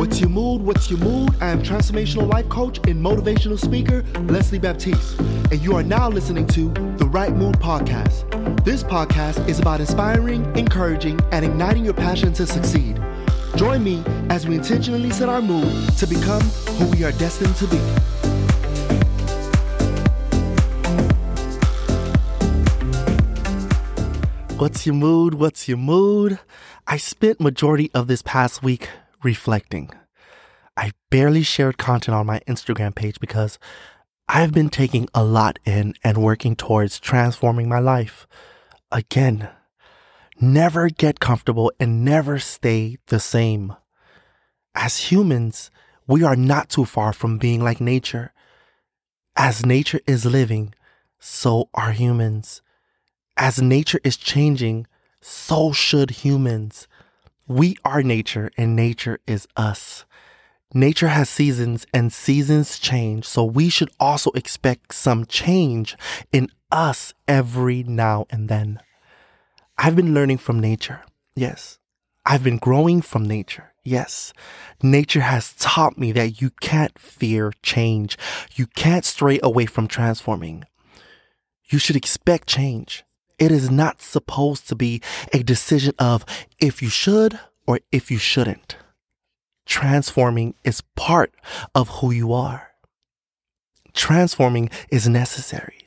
What's your mood? What's your mood? I am transformational life coach and motivational speaker Lesley Baptiste, and you are now listening to the Right Mood Podcast. This podcast is about inspiring, encouraging, and igniting your passion to succeed. Join me as we intentionally set our mood to become who we are destined to be. What's your mood? What's your mood? I spent majority of this past week reflecting. I barely shared content on my Instagram page because I've been taking a lot in and working towards transforming my life. Again, never get comfortable and never stay the same. As humans, we are not too far from being like nature. As nature is living, so are humans. As nature is changing, so should humans. We are nature and nature is us. Nature has seasons and seasons change, so we should also expect some change in us every now and then. I've been learning from nature. Yes. I've been growing from nature. Yes. Nature has taught me that you can't fear change. You can't stray away from transforming. You should expect change. It is not supposed to be a decision of if you should or if you shouldn't. Transforming is part of who you are. Transforming is necessary.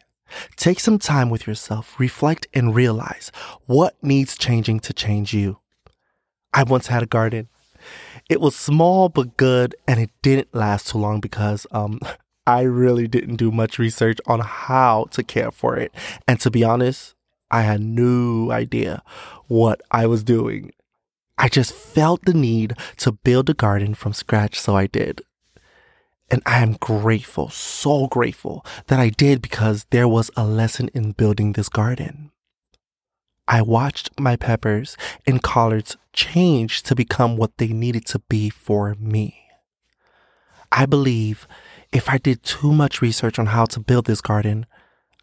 Take some time with yourself, reflect, and realize what needs changing to change you. I once had a garden. It was small but good, and it didn't last too long because um, I really didn't do much research on how to care for it. And to be honest, I had no idea what I was doing. I just felt the need to build a garden from scratch, so I did. And I am grateful, so grateful that I did because there was a lesson in building this garden. I watched my peppers and collards change to become what they needed to be for me. I believe if I did too much research on how to build this garden,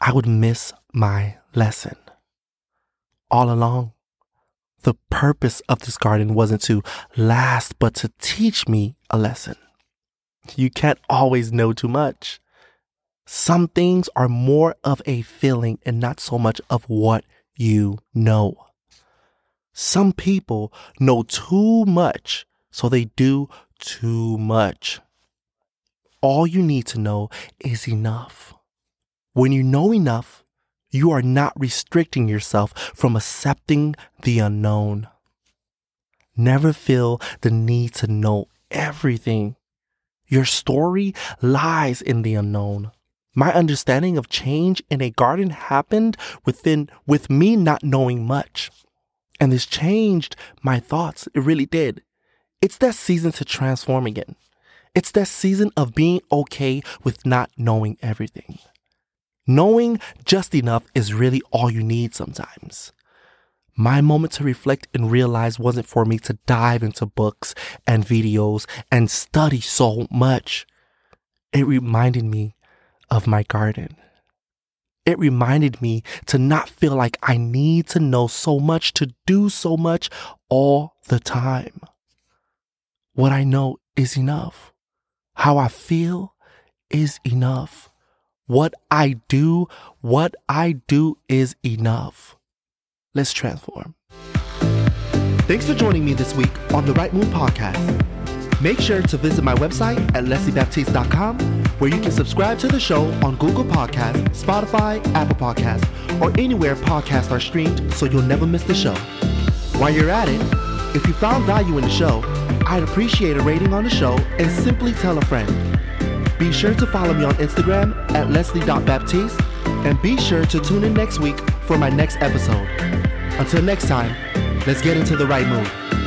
I would miss my lesson all along. The purpose of this garden wasn't to last, but to teach me a lesson. You can't always know too much. Some things are more of a feeling and not so much of what you know. Some people know too much, so they do too much. All you need to know is enough. When you know enough, you are not restricting yourself from accepting the unknown. Never feel the need to know everything. Your story lies in the unknown. My understanding of change in a garden happened within with me not knowing much. And this changed my thoughts. It really did. It's that season to transform again. It's that season of being okay with not knowing everything. Knowing just enough is really all you need sometimes. My moment to reflect and realize wasn't for me to dive into books and videos and study so much. It reminded me of my garden. It reminded me to not feel like I need to know so much to do so much all the time. What I know is enough. How I feel is enough. What I do, what I do is enough. Let's transform. Thanks for joining me this week on the Right Mood Podcast. Make sure to visit my website at lesleybaptiste.com where you can subscribe to the show on Google Podcasts, Spotify, Apple Podcasts, or anywhere podcasts are streamed so you'll never miss the show. While you're at it, if you found value in the show, I'd appreciate a rating on the show and simply tell a friend. Be sure to follow me on Instagram at lesley.baptiste and be sure to tune in next week for my next episode. Until next time, let's get into the right mood.